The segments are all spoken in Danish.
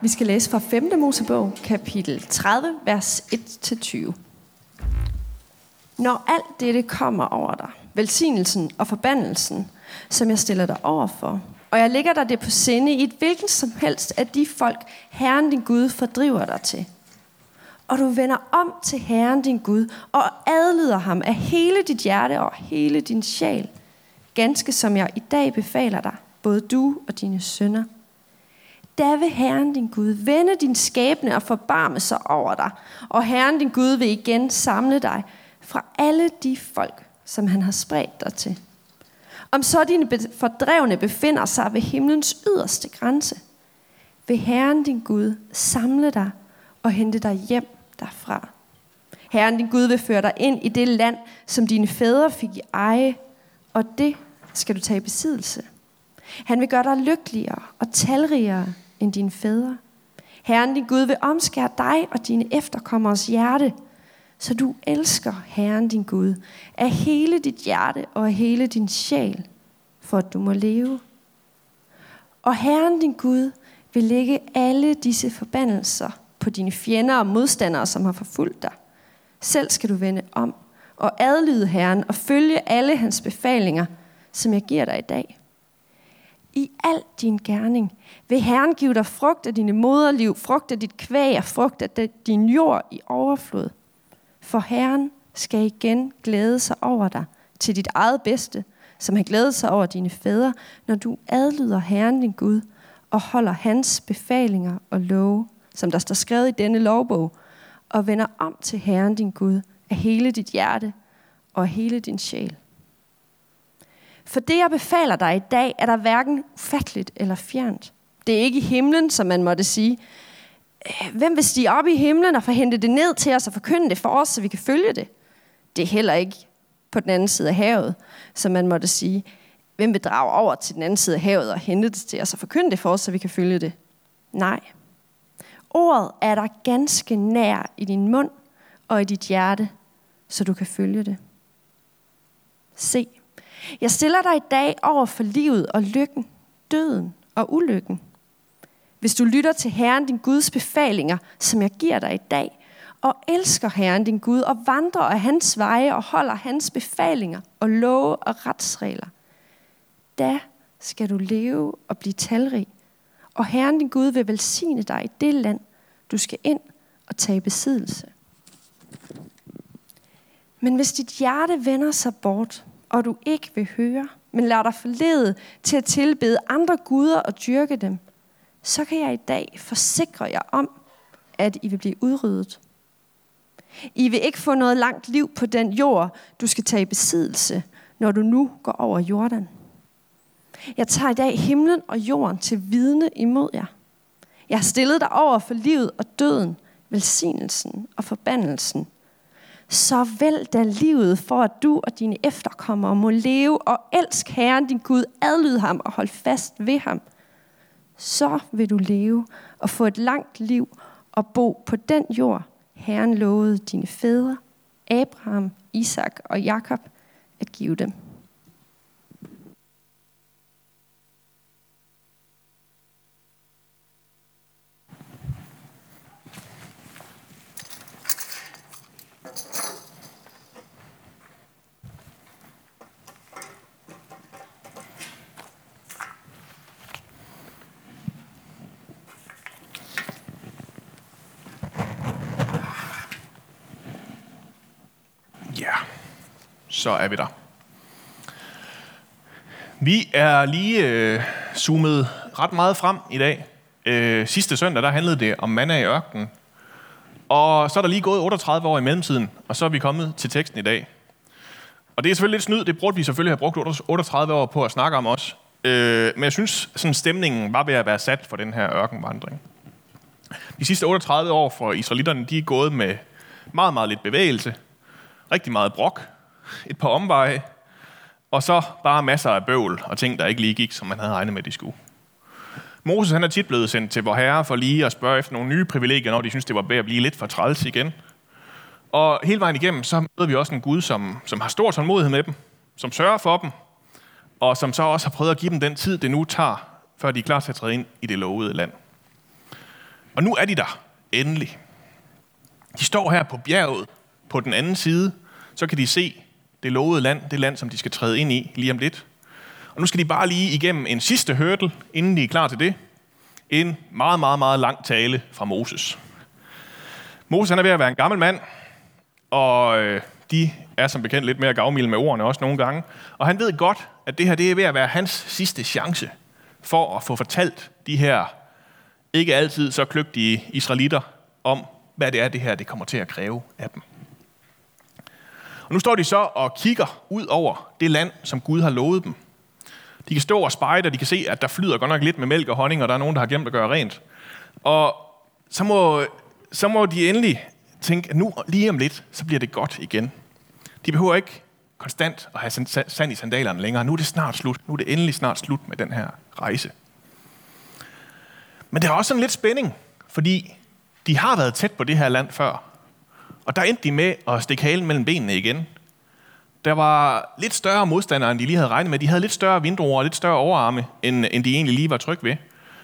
Vi skal læse fra 5. Mosebog, kapitel 30, vers 1-20. Når alt dette kommer over dig, velsignelsen og forbandelsen, som jeg stiller dig over for, og jeg lægger dig det på sinde i et hvilken som helst af de folk, Herren din Gud fordriver dig til. Og du vender om til Herren din Gud, og adlyder ham af hele dit hjerte og hele din sjæl, ganske som jeg i dag befaler dig, både du og dine sønner – da vil Herren din Gud vende din skæbne og forbarme sig over dig. Og Herren din Gud vil igen samle dig fra alle de folk, som han har spredt dig til. Om så dine fordrevne befinder sig ved himlens yderste grænse, vil Herren din Gud samle dig og hente dig hjem derfra. Herren din Gud vil føre dig ind i det land, som dine fædre fik i eje, og det skal du tage i besiddelse. Han vil gøre dig lykkeligere og talrigere end dine fædre. Herren din Gud vil omskære dig og dine efterkommeres hjerte, så du elsker Herren din Gud af hele dit hjerte og af hele din sjæl, for at du må leve. Og Herren din Gud vil lægge alle disse forbandelser på dine fjender og modstandere, som har forfulgt dig. Selv skal du vende om og adlyde Herren og følge alle hans befalinger, som jeg giver dig i dag i al din gerning. Vil Herren give dig frugt af dine moderliv, frugt af dit kvæg og frugt af din jord i overflod. For Herren skal igen glæde sig over dig til dit eget bedste, som han glædede sig over dine fædre, når du adlyder Herren din Gud og holder hans befalinger og love, som der står skrevet i denne lovbog, og vender om til Herren din Gud af hele dit hjerte og af hele din sjæl. For det, jeg befaler dig i dag, er der hverken ufatteligt eller fjernt. Det er ikke i himlen, som man måtte sige. Øh, hvem vil stige op i himlen og forhente det ned til os og forkynde det for os, så vi kan følge det? Det er heller ikke på den anden side af havet, som man måtte sige. Hvem vil drage over til den anden side af havet og hente det til os og forkynde det for os, så vi kan følge det? Nej. Ordet er der ganske nær i din mund og i dit hjerte, så du kan følge det. Se, jeg stiller dig i dag over for livet og lykken, døden og ulykken. Hvis du lytter til Herren din Guds befalinger, som jeg giver dig i dag, og elsker Herren din Gud og vandrer af hans veje og holder hans befalinger og love og retsregler, da skal du leve og blive talrig, og Herren din Gud vil velsigne dig i det land, du skal ind og tage besiddelse. Men hvis dit hjerte vender sig bort og du ikke vil høre, men lader dig forlede til at tilbede andre guder og dyrke dem, så kan jeg i dag forsikre jer om, at I vil blive udryddet. I vil ikke få noget langt liv på den jord, du skal tage i besiddelse, når du nu går over Jordan. Jeg tager i dag himlen og jorden til vidne imod jer. Jeg har stillet dig over for livet og døden, velsignelsen og forbandelsen så vælg da livet for, at du og dine efterkommere må leve og elsk Herren din Gud, adlyd ham og hold fast ved ham. Så vil du leve og få et langt liv og bo på den jord, Herren lovede dine fædre, Abraham, Isak og Jakob, at give dem. Så er vi der. Vi er lige øh, zoomet ret meget frem i dag. Øh, sidste søndag, der handlede det om manna i ørkenen. Og så er der lige gået 38 år i mellemtiden, og så er vi kommet til teksten i dag. Og det er selvfølgelig lidt snyd, det burde vi selvfølgelig have brugt 38 år på at snakke om også. Øh, men jeg synes, sådan stemningen var ved at være sat for den her ørkenvandring. De sidste 38 år for israelitterne, de er gået med meget, meget lidt bevægelse, rigtig meget brok, et par omveje, og så bare masser af bøvl og ting, der ikke lige gik, som man havde regnet med, de skulle. Moses han er tit blevet sendt til vor herre for lige at spørge efter nogle nye privilegier, når de synes, det var ved at blive lidt for træls igen. Og hele vejen igennem, så møder vi også en Gud, som, som har stor tålmodighed med dem, som sørger for dem, og som så også har prøvet at give dem den tid, det nu tager, før de er klar til at træde ind i det lovede land. Og nu er de der, endelig. De står her på bjerget på den anden side, så kan de se det lovede land, det land, som de skal træde ind i lige om lidt. Og nu skal de bare lige igennem en sidste hurdle, inden de er klar til det. En meget, meget, meget lang tale fra Moses. Moses han er ved at være en gammel mand, og øh, de er som bekendt lidt mere gavmilde med ordene også nogle gange. Og han ved godt, at det her det er ved at være hans sidste chance for at få fortalt de her ikke altid så kløgtige israelitter om, hvad det er, det her det kommer til at kræve af dem. Og nu står de så og kigger ud over det land, som Gud har lovet dem. De kan stå og spejde, og de kan se, at der flyder godt nok lidt med mælk og honning, og der er nogen, der har glemt at gøre rent. Og så må, så må de endelig tænke, at nu lige om lidt, så bliver det godt igen. De behøver ikke konstant at have sand i sandalerne længere. Nu er det snart slut. Nu er det endelig snart slut med den her rejse. Men der er også en lidt spænding, fordi de har været tæt på det her land før. Og der endte de med at stikke halen mellem benene igen. Der var lidt større modstandere, end de lige havde regnet med. De havde lidt større vinduer og lidt større overarme, end, end de egentlig lige var tryg ved.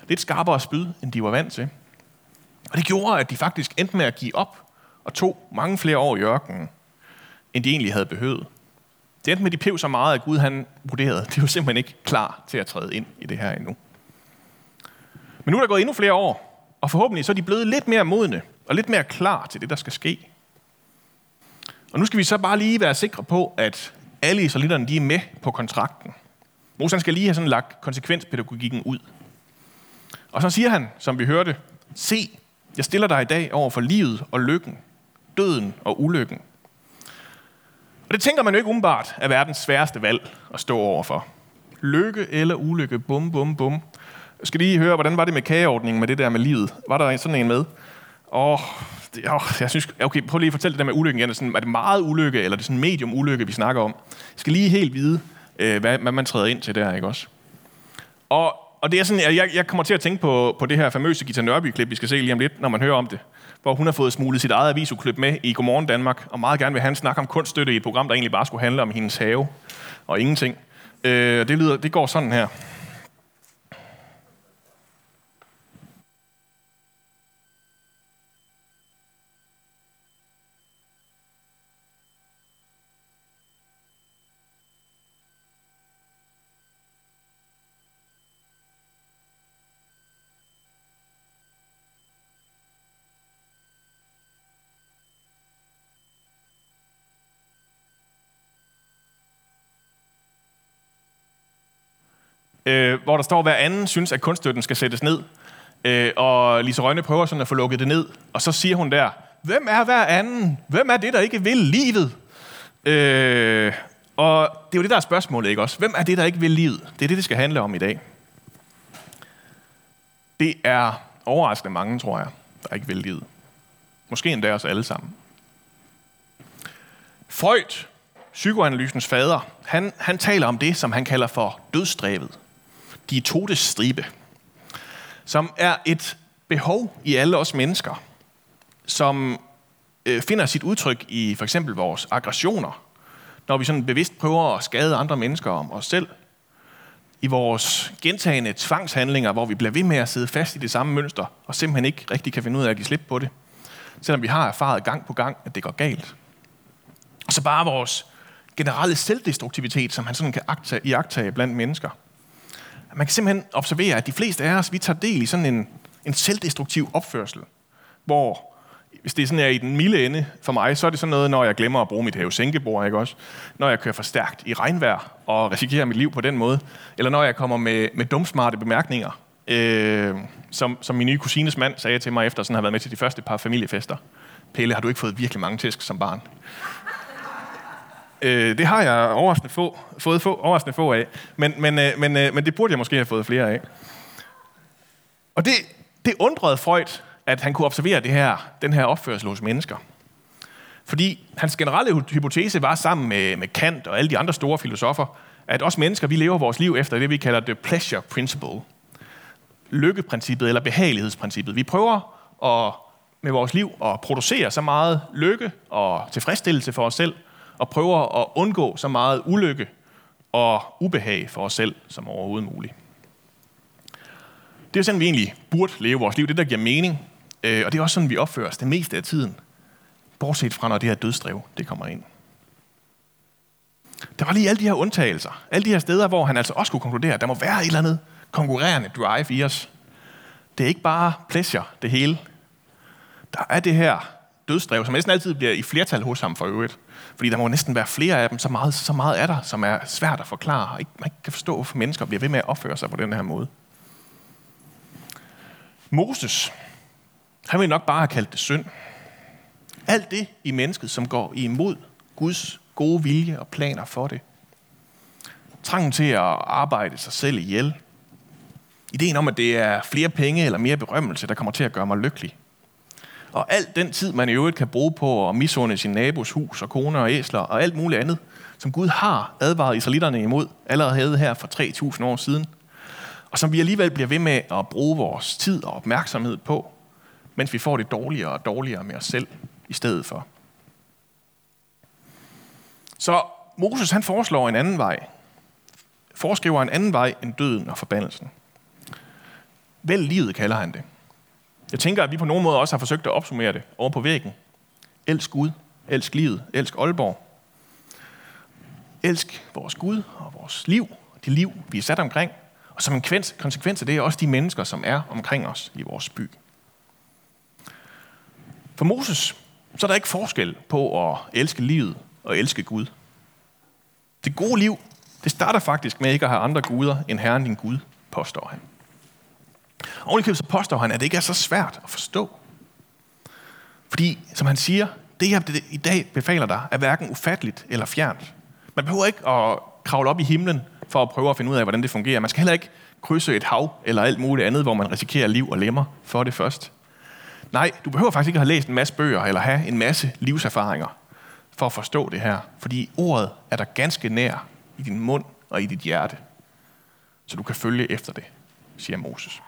Lidt skarpere spyd, end de var vant til. Og det gjorde, at de faktisk endte med at give op og tog mange flere år i ørkenen, end de egentlig havde behøvet. Det endte med, at de pev så meget, at Gud han vurderede, de var simpelthen ikke klar til at træde ind i det her endnu. Men nu er der gået endnu flere år, og forhåbentlig så er de blevet lidt mere modne og lidt mere klar til det, der skal ske. Og nu skal vi så bare lige være sikre på, at alle israelitterne de er med på kontrakten. Moses skal lige have sådan lagt konsekvenspædagogikken ud. Og så siger han, som vi hørte, se, jeg stiller dig i dag over for livet og lykken, døden og ulykken. Og det tænker man jo ikke umiddelbart er verdens sværeste valg at stå overfor. Lykke eller ulykke, bum, bum, bum. Jeg skal lige høre, hvordan var det med kageordningen med det der med livet? Var der sådan en med? Åh, det, åh jeg synes, okay, prøv lige at fortælle det der med ulykken igen. Er, sådan, er det meget ulykke, eller er det sådan medium ulykke, vi snakker om? Jeg skal lige helt vide, øh, hvad, hvad man træder ind til der, ikke også? Og, og det er sådan, jeg, jeg kommer til at tænke på, på det her famøse Gita Nørby-klip, vi skal se lige om lidt, når man hører om det. Hvor hun har fået smuglet sit eget avisuklip med i Godmorgen Danmark, og meget gerne vil have snakke om kunststøtte i et program, der egentlig bare skulle handle om hendes have og ingenting. Øh, det, lyder, det går sådan her. Øh, hvor der står, at hver anden synes, at kunststøtten skal sættes ned. Øh, og Lise Rønne prøver sådan at få lukket det ned. Og så siger hun der, hvem er hver anden? Hvem er det, der ikke vil livet? Øh, og det er jo det, der er spørgsmålet, ikke også? Hvem er det, der ikke vil livet? Det er det, det skal handle om i dag. Det er overraskende mange, tror jeg, der ikke vil livet. Måske endda os alle sammen. Freud, psykoanalysens fader, han, han taler om det, som han kalder for dødstrævet de todes stribe, som er et behov i alle os mennesker, som øh, finder sit udtryk i for eksempel vores aggressioner, når vi sådan bevidst prøver at skade andre mennesker om os selv, i vores gentagende tvangshandlinger, hvor vi bliver ved med at sidde fast i det samme mønster, og simpelthen ikke rigtig kan finde ud af at give slip på det, selvom vi har erfaret gang på gang, at det går galt. Og så bare vores generelle selvdestruktivitet, som han sådan kan iagtage blandt mennesker – man kan simpelthen observere, at de fleste af os, vi tager del i sådan en, en selvdestruktiv opførsel, hvor hvis det er sådan er i den milde ende for mig, så er det sådan noget, når jeg glemmer at bruge mit havesænkebord, ikke også? Når jeg kører for stærkt i regnvejr og risikerer mit liv på den måde. Eller når jeg kommer med, med dumsmarte bemærkninger, øh, som, som min nye kusines mand sagde til mig, efter sådan har været med til de første par familiefester. Pelle, har du ikke fået virkelig mange tæsk som barn? Øh, det har jeg overraskende få, fået få, overraskende få af, men, men, øh, men, øh, men det burde jeg måske have fået flere af. Og det, det undrede Freud, at han kunne observere det her, den her opførsel hos mennesker. Fordi hans generelle hypotese var sammen med, med Kant og alle de andre store filosofer, at os mennesker, vi lever vores liv efter det, vi kalder the pleasure principle. Lykkeprincippet eller behagelighedsprincippet. Vi prøver at, med vores liv at producere så meget lykke og tilfredsstillelse for os selv, og prøver at undgå så meget ulykke og ubehag for os selv som overhovedet muligt. Det er sådan, vi egentlig burde leve vores liv. Det, der giver mening. Øh, og det er også sådan, vi opfører os det meste af tiden. Bortset fra, når det her dødsdrev, det kommer ind. Der var lige alle de her undtagelser. Alle de her steder, hvor han altså også kunne konkludere, at der må være et eller andet konkurrerende drive i os. Det er ikke bare pleasure, det hele. Der er det her dødsdrev, som næsten altid bliver i flertal hos ham for øvrigt. Fordi der må næsten være flere af dem, så meget, så meget er der, som er svært at forklare, og ikke, man ikke kan forstå, hvorfor mennesker bliver ved med at opføre sig på den her måde. Moses, han vil nok bare have kaldt det synd. Alt det i mennesket, som går imod Guds gode vilje og planer for det. Trangen til at arbejde sig selv ihjel. Ideen om, at det er flere penge eller mere berømmelse, der kommer til at gøre mig lykkelig. Og alt den tid, man i øvrigt kan bruge på at misunde sin nabos hus og kone og æsler og alt muligt andet, som Gud har advaret israelitterne imod allerede her for 3.000 år siden, og som vi alligevel bliver ved med at bruge vores tid og opmærksomhed på, mens vi får det dårligere og dårligere med os selv i stedet for. Så Moses han foreslår en anden vej. Foreskriver en anden vej end døden og forbandelsen. Vel livet kalder han det. Jeg tænker, at vi på nogen måde også har forsøgt at opsummere det over på væggen. Elsk Gud, elsk livet, elsk Aalborg. Elsk vores Gud og vores liv, det liv, vi er sat omkring. Og som en konsekvens af det er også de mennesker, som er omkring os i vores by. For Moses, så er der ikke forskel på at elske livet og elske Gud. Det gode liv, det starter faktisk med ikke at have andre guder end Herren din Gud, påstår han. Ovenikøbet så påstår han, at det ikke er så svært at forstå. Fordi, som han siger, det jeg i dag befaler dig, er hverken ufatteligt eller fjernt. Man behøver ikke at kravle op i himlen for at prøve at finde ud af, hvordan det fungerer. Man skal heller ikke krydse et hav eller alt muligt andet, hvor man risikerer liv og lemmer for det først. Nej, du behøver faktisk ikke at have læst en masse bøger eller have en masse livserfaringer for at forstå det her. Fordi ordet er der ganske nær i din mund og i dit hjerte. Så du kan følge efter det, siger Moses.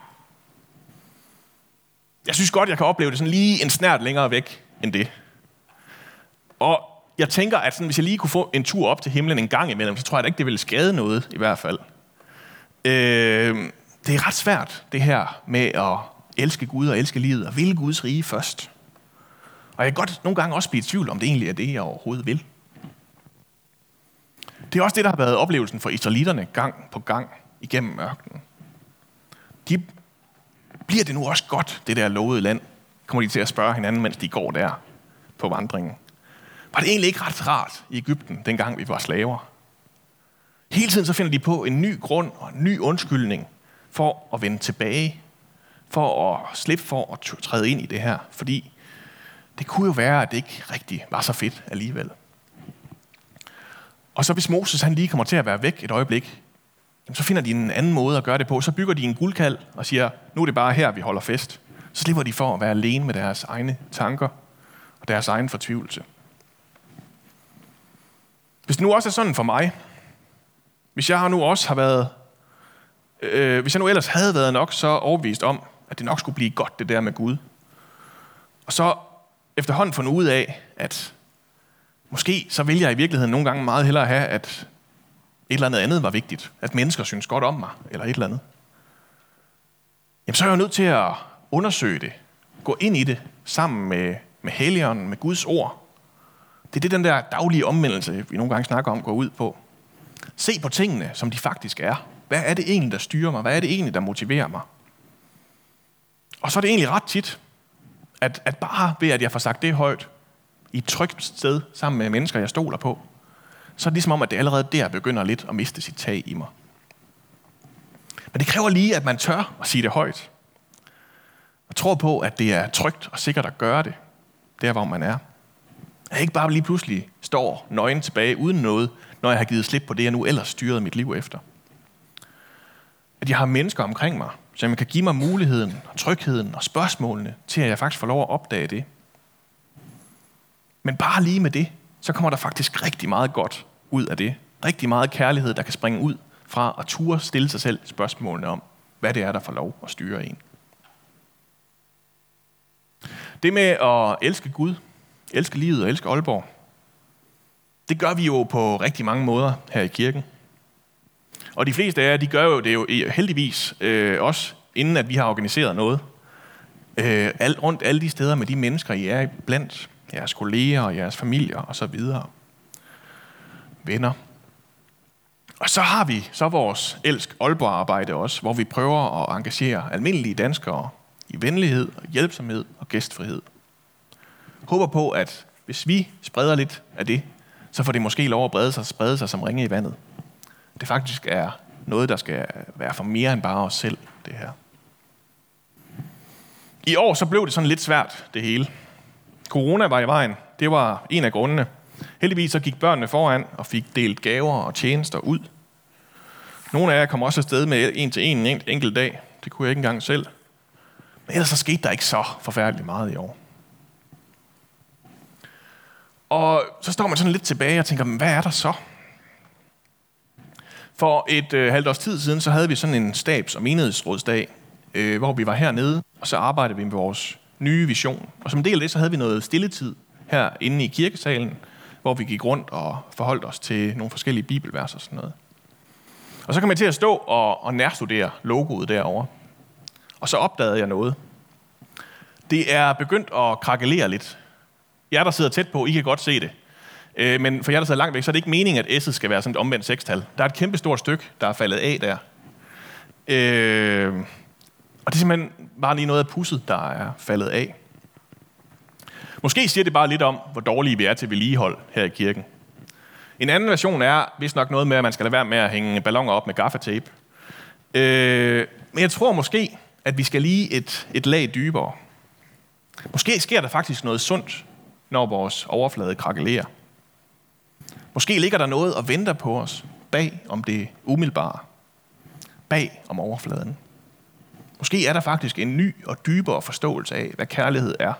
Jeg synes godt, jeg kan opleve det sådan lige en snært længere væk end det. Og jeg tænker, at sådan, hvis jeg lige kunne få en tur op til himlen en gang imellem, så tror jeg da ikke, det ville skade noget i hvert fald. Øh, det er ret svært, det her med at elske Gud og elske livet, og vil Guds rige først. Og jeg kan godt nogle gange også blive i tvivl, om det egentlig er det, jeg overhovedet vil. Det er også det, der har været oplevelsen for israelitterne gang på gang igennem ørkenen. De, bliver det nu også godt, det der lovede land? Kommer de til at spørge hinanden, mens de går der på vandringen. Var det egentlig ikke ret rart i Ægypten, dengang vi var slaver? Hele tiden så finder de på en ny grund og en ny undskyldning for at vende tilbage for at slippe for at træde ind i det her. Fordi det kunne jo være, at det ikke rigtig var så fedt alligevel. Og så hvis Moses han lige kommer til at være væk et øjeblik, så finder de en anden måde at gøre det på. Så bygger de en guldkald og siger, nu er det bare her, vi holder fest. Så slipper de for at være alene med deres egne tanker og deres egen fortvivlelse. Hvis det nu også er sådan for mig, hvis jeg nu også har været, øh, hvis jeg nu ellers havde været nok så overbevist om, at det nok skulle blive godt, det der med Gud. Og så efterhånden fundet ud af, at måske så vil jeg i virkeligheden nogle gange meget hellere have, at et eller andet andet var vigtigt. At mennesker synes godt om mig, eller et eller andet. Jamen så er jeg jo nødt til at undersøge det. Gå ind i det sammen med, med Helligånden, med Guds ord. Det er det, den der daglige omvendelse, vi nogle gange snakker om, går ud på. Se på tingene, som de faktisk er. Hvad er det egentlig, der styrer mig? Hvad er det egentlig, der motiverer mig? Og så er det egentlig ret tit, at, at bare ved, at jeg får sagt det højt, i et trygt sted, sammen med mennesker, jeg stoler på, så er det ligesom om, at det allerede der begynder lidt at miste sit tag i mig. Men det kræver lige, at man tør at sige det højt. Og tror på, at det er trygt og sikkert at gøre det, der hvor man er. At jeg ikke bare lige pludselig står nøgen tilbage uden noget, når jeg har givet slip på det, jeg nu ellers styrede mit liv efter. At jeg har mennesker omkring mig, som kan give mig muligheden og trygheden og spørgsmålene til, at jeg faktisk får lov at opdage det. Men bare lige med det, så kommer der faktisk rigtig meget godt ud af det. Rigtig meget kærlighed, der kan springe ud fra at ture stille sig selv spørgsmålene om, hvad det er, der får lov at styre en. Det med at elske Gud, elske livet og elske Aalborg, det gør vi jo på rigtig mange måder her i kirken. Og de fleste af jer, de gør jo det jo heldigvis øh, også, inden at vi har organiseret noget. Øh, alt rundt alle de steder med de mennesker, I er blandt. Jeres kolleger og jeres familier og så videre. Venner. Og så har vi så vores elsk Aalborg-arbejde også, hvor vi prøver at engagere almindelige danskere i venlighed, og hjælpsomhed og gæstfrihed. Håber på, at hvis vi spreder lidt af det, så får det måske lov at brede sig, sprede sig som ringe i vandet. Det faktisk er noget, der skal være for mere end bare os selv, det her. I år så blev det sådan lidt svært, det hele. Corona var i vejen. Det var en af grundene. Heldigvis så gik børnene foran og fik delt gaver og tjenester ud. Nogle af jer kom også afsted med en til en en enkelt dag. Det kunne jeg ikke engang selv. Men ellers så skete der ikke så forfærdeligt meget i år. Og så står man sådan lidt tilbage og tænker, hvad er der så? For et øh, halvt års tid siden, så havde vi sådan en stabs- og menighedsrådsdag, øh, hvor vi var hernede, og så arbejdede vi med vores nye vision. Og som en del af det, så havde vi noget stilletid her inde i kirkesalen, hvor vi gik rundt og forholdt os til nogle forskellige bibelvers og sådan noget. Og så kom jeg til at stå og, og nærstudere logoet derovre. Og så opdagede jeg noget. Det er begyndt at krakelere lidt. Jeg, der sidder tæt på, I kan godt se det. Øh, men for jer, der sidder langt væk, så er det ikke meningen, at S'et skal være sådan et omvendt sekstal. Der er et kæmpe stort stykke, der er faldet af der. Øh, og det er simpelthen bare lige noget af pusset, der er faldet af. Måske siger det bare lidt om, hvor dårlige vi er til vedligehold her i kirken. En anden version er vist nok noget med, at man skal lade være med at hænge ballonger op med gaffatape. Øh, men jeg tror måske, at vi skal lige et, et lag dybere. Måske sker der faktisk noget sundt, når vores overflade krakelerer. Måske ligger der noget og venter på os bag om det umiddelbare. Bag om overfladen. Måske er der faktisk en ny og dybere forståelse af, hvad kærlighed er,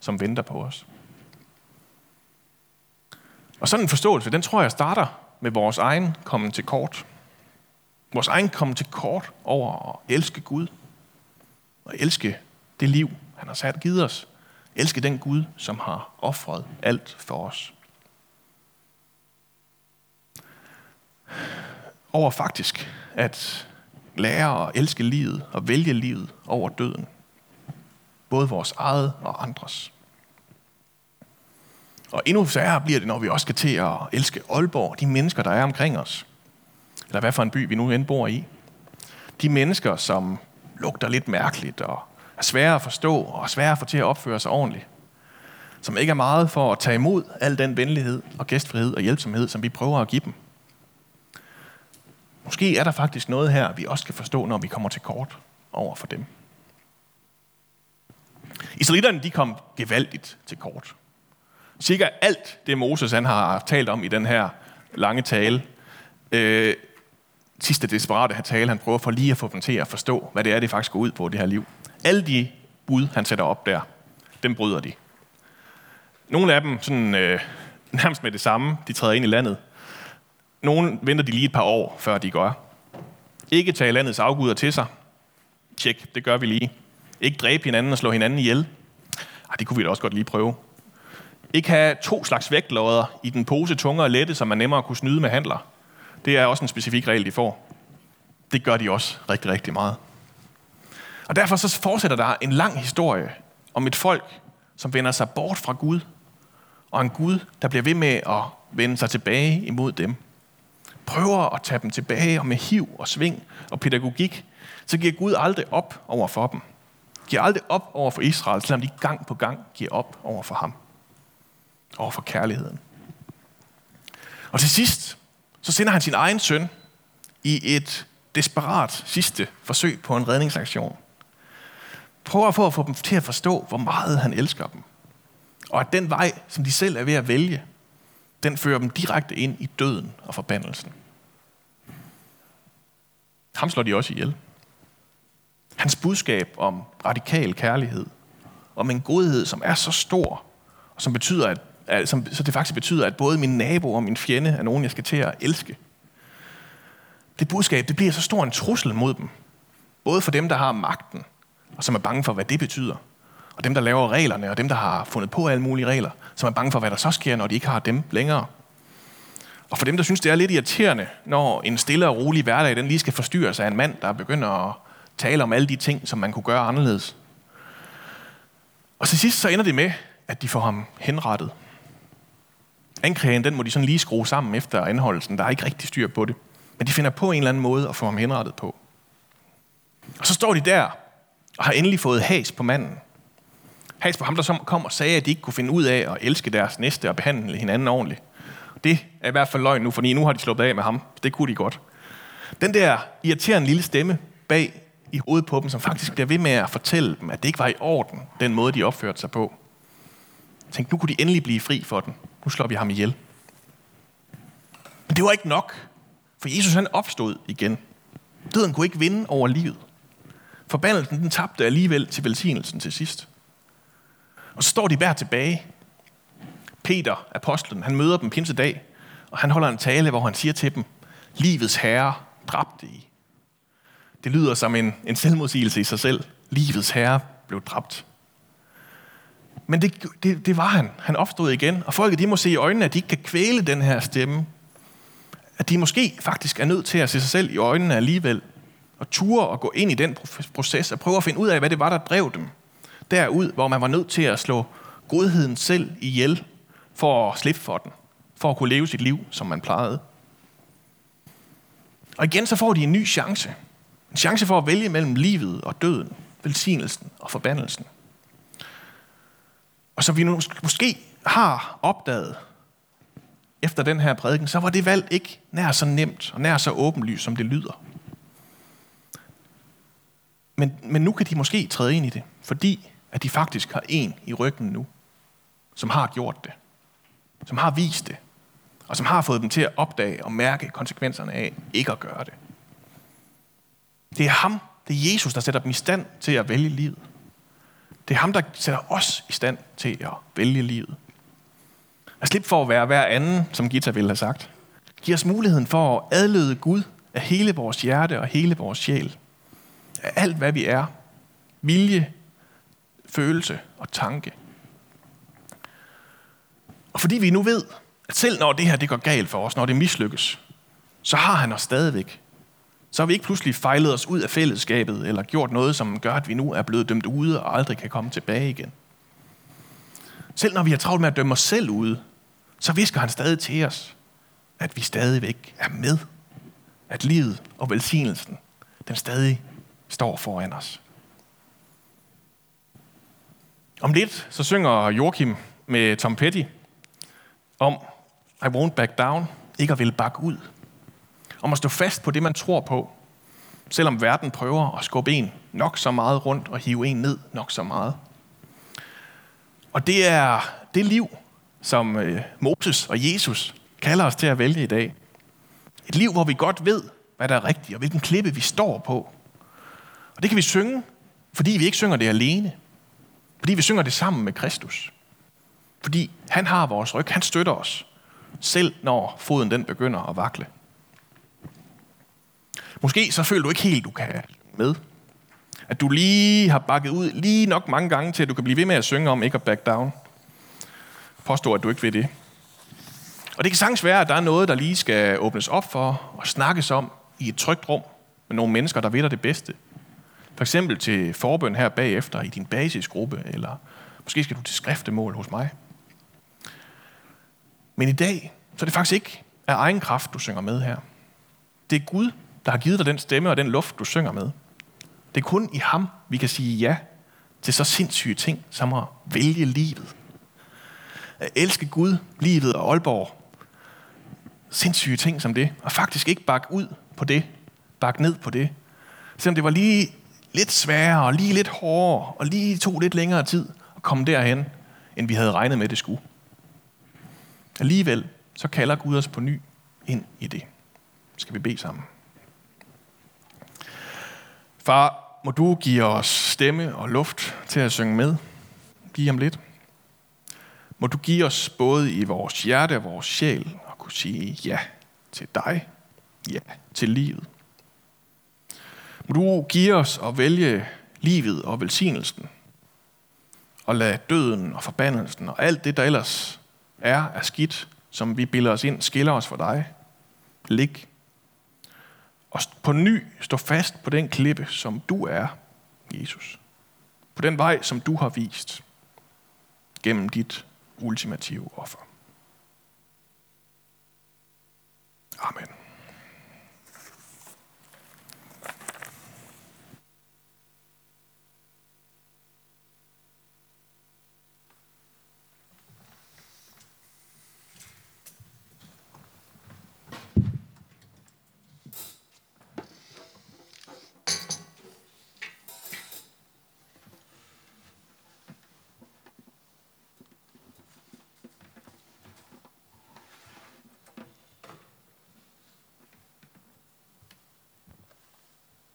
som venter på os. Og sådan en forståelse, den tror jeg starter med vores egen kommen til kort. Vores egen kommen til kort over at elske Gud. Og elske det liv, han har sat givet os. Elske den Gud, som har offret alt for os. Over faktisk at lære at elske livet og vælge livet over døden. Både vores eget og andres. Og endnu særere bliver det, når vi også skal til at elske Aalborg, de mennesker, der er omkring os. Eller hvad for en by vi nu end bor i. De mennesker, som lugter lidt mærkeligt og er svære at forstå og er svære at få til at opføre sig ordentligt. Som ikke er meget for at tage imod al den venlighed og gæstfrihed og hjælpsomhed, som vi prøver at give dem. Måske er der faktisk noget her, vi også skal forstå, når vi kommer til kort over for dem. Israelitterne de kom gevaldigt til kort. Cirka alt det, Moses han har talt om i den her lange tale, øh, sidste desperate tale, han prøver for lige at få dem til at forstå, hvad det er, det faktisk går ud på, det her liv. Alle de bud, han sætter op der, dem bryder de. Nogle af dem, sådan, øh, nærmest med det samme, de træder ind i landet. Nogle venter de lige et par år, før de gør. Ikke tage landets afguder til sig. Tjek, det gør vi lige. Ikke dræbe hinanden og slå hinanden ihjel. Ej, det kunne vi da også godt lige prøve. Ikke have to slags vægtlodder i den pose tunge og lette, som man nemmere kunne snyde med handler. Det er også en specifik regel, de får. Det gør de også rigtig, rigtig meget. Og derfor så fortsætter der en lang historie om et folk, som vender sig bort fra Gud, og en Gud, der bliver ved med at vende sig tilbage imod dem. Prøver at tage dem tilbage, og med hiv og sving og pædagogik, så giver Gud aldrig op over for dem. Giver aldrig op over for Israel, selvom de gang på gang giver op over for ham. Over for kærligheden. Og til sidst, så sender han sin egen søn i et desperat sidste forsøg på en redningsaktion – prøver på at få dem til at forstå, hvor meget han elsker dem. Og at den vej, som de selv er ved at vælge, den fører dem direkte ind i døden og forbandelsen. Ham slår de også ihjel. Hans budskab om radikal kærlighed, om en godhed, som er så stor, og som betyder, at, at som, så det faktisk betyder, at både min nabo og min fjende er nogen, jeg skal til at elske. Det budskab, det bliver så stor en trussel mod dem. Både for dem, der har magten, og som er bange for, hvad det betyder. Og dem, der laver reglerne, og dem, der har fundet på alle mulige regler, som er bange for, hvad der så sker, når de ikke har dem længere. Og for dem, der synes, det er lidt irriterende, når en stille og rolig hverdag, den lige skal forstyrres af en mand, der begynder at tale om alle de ting, som man kunne gøre anderledes. Og til sidst så ender det med, at de får ham henrettet. Anklagen, den må de sådan lige skrue sammen efter anholdelsen. Der er ikke rigtig styr på det. Men de finder på en eller anden måde at få ham henrettet på. Og så står de der og har endelig fået has på manden. Has på ham, der som kom og sagde, at de ikke kunne finde ud af at elske deres næste og behandle hinanden ordentligt. Det er i hvert fald løgn nu, for nu har de sluppet af med ham. Det kunne de godt. Den der irriterende lille stemme bag i hovedet på dem, som faktisk bliver ved med at fortælle dem, at det ikke var i orden, den måde, de opførte sig på. Tænk, nu kunne de endelig blive fri for den. Nu slår vi ham ihjel. Men det var ikke nok, for Jesus han opstod igen. Døden kunne ikke vinde over livet. Forbandelsen den tabte alligevel til velsignelsen til sidst. Og så står de hver tilbage. Peter, apostlen, han møder dem pinsedag, og han holder en tale, hvor han siger til dem, livets herre dræbte I. Det lyder som en, en selvmodsigelse i sig selv. Livets herre blev dræbt. Men det, det, det var han. Han opstod igen. Og folket de må se i øjnene, at de ikke kan kvæle den her stemme. At de måske faktisk er nødt til at se sig selv i øjnene alligevel. Og ture og gå ind i den proces og prøve at finde ud af, hvad det var, der drev dem. Derud, hvor man var nødt til at slå godheden selv ihjel for at slippe for den. For at kunne leve sit liv, som man plejede. Og igen så får de en ny chance. En chance for at vælge mellem livet og døden, velsignelsen og forbandelsen. Og som vi nu måske har opdaget efter den her prædiken, så var det valg ikke nær så nemt og nær så åbenlyst, som det lyder. Men, men nu kan de måske træde ind i det, fordi at de faktisk har en i ryggen nu, som har gjort det, som har vist det, og som har fået dem til at opdage og mærke konsekvenserne af ikke at gøre det. Det er ham, det er Jesus, der sætter dem i stand til at vælge livet. Det er ham, der sætter os i stand til at vælge livet. At slippe for at være hver anden, som Gita ville have sagt. Giv os muligheden for at adlede Gud af hele vores hjerte og hele vores sjæl. Af alt, hvad vi er. Vilje, følelse og tanke. Og fordi vi nu ved, at selv når det her det går galt for os, når det mislykkes, så har han os stadigvæk så har vi ikke pludselig fejlet os ud af fællesskabet, eller gjort noget, som gør, at vi nu er blevet dømt ude og aldrig kan komme tilbage igen. Selv når vi har travlt med at dømme os selv ude, så visker han stadig til os, at vi stadigvæk er med. At livet og velsignelsen, den stadig står foran os. Om lidt så synger Joachim med Tom Petty om I won't back down, ikke at ville bakke ud om at stå fast på det, man tror på, selvom verden prøver at skubbe en nok så meget rundt og hive en ned nok så meget. Og det er det liv, som øh, Moses og Jesus kalder os til at vælge i dag. Et liv, hvor vi godt ved, hvad der er rigtigt, og hvilken klippe vi står på. Og det kan vi synge, fordi vi ikke synger det alene. Fordi vi synger det sammen med Kristus. Fordi han har vores ryg, han støtter os, selv når foden den begynder at vakle. Måske så føler du ikke helt, du kan med. At du lige har bakket ud lige nok mange gange til, at du kan blive ved med at synge om ikke at back down. Påstå, at du ikke vil det. Og det kan sagtens være, at der er noget, der lige skal åbnes op for og snakkes om i et trygt rum med nogle mennesker, der ved dig det bedste. For eksempel til forbøn her bagefter i din basisgruppe, eller måske skal du til skriftemål hos mig. Men i dag, så er det faktisk ikke af egen kraft, du synger med her. Det er Gud, der har givet dig den stemme og den luft, du synger med. Det er kun i ham, vi kan sige ja til så sindssyge ting, som at vælge livet. At elske Gud, livet og Aalborg. Sindssyge ting som det. Og faktisk ikke bakke ud på det. Bakke ned på det. Selvom det var lige lidt sværere og lige lidt hårdere og lige tog lidt længere tid at komme derhen, end vi havde regnet med, det skulle. Alligevel så kalder Gud os på ny ind i det. Skal vi bede sammen? Far, må du give os stemme og luft til at synge med Giv om lidt. Må du give os både i vores hjerte og vores sjæl at kunne sige ja til dig, ja til livet. Må du give os at vælge livet og velsignelsen, og lade døden og forbandelsen og alt det, der ellers er af skidt, som vi bilder os ind, skiller os fra dig. Lig og på ny stå fast på den klippe, som du er, Jesus. På den vej, som du har vist. gennem dit ultimative offer. Amen.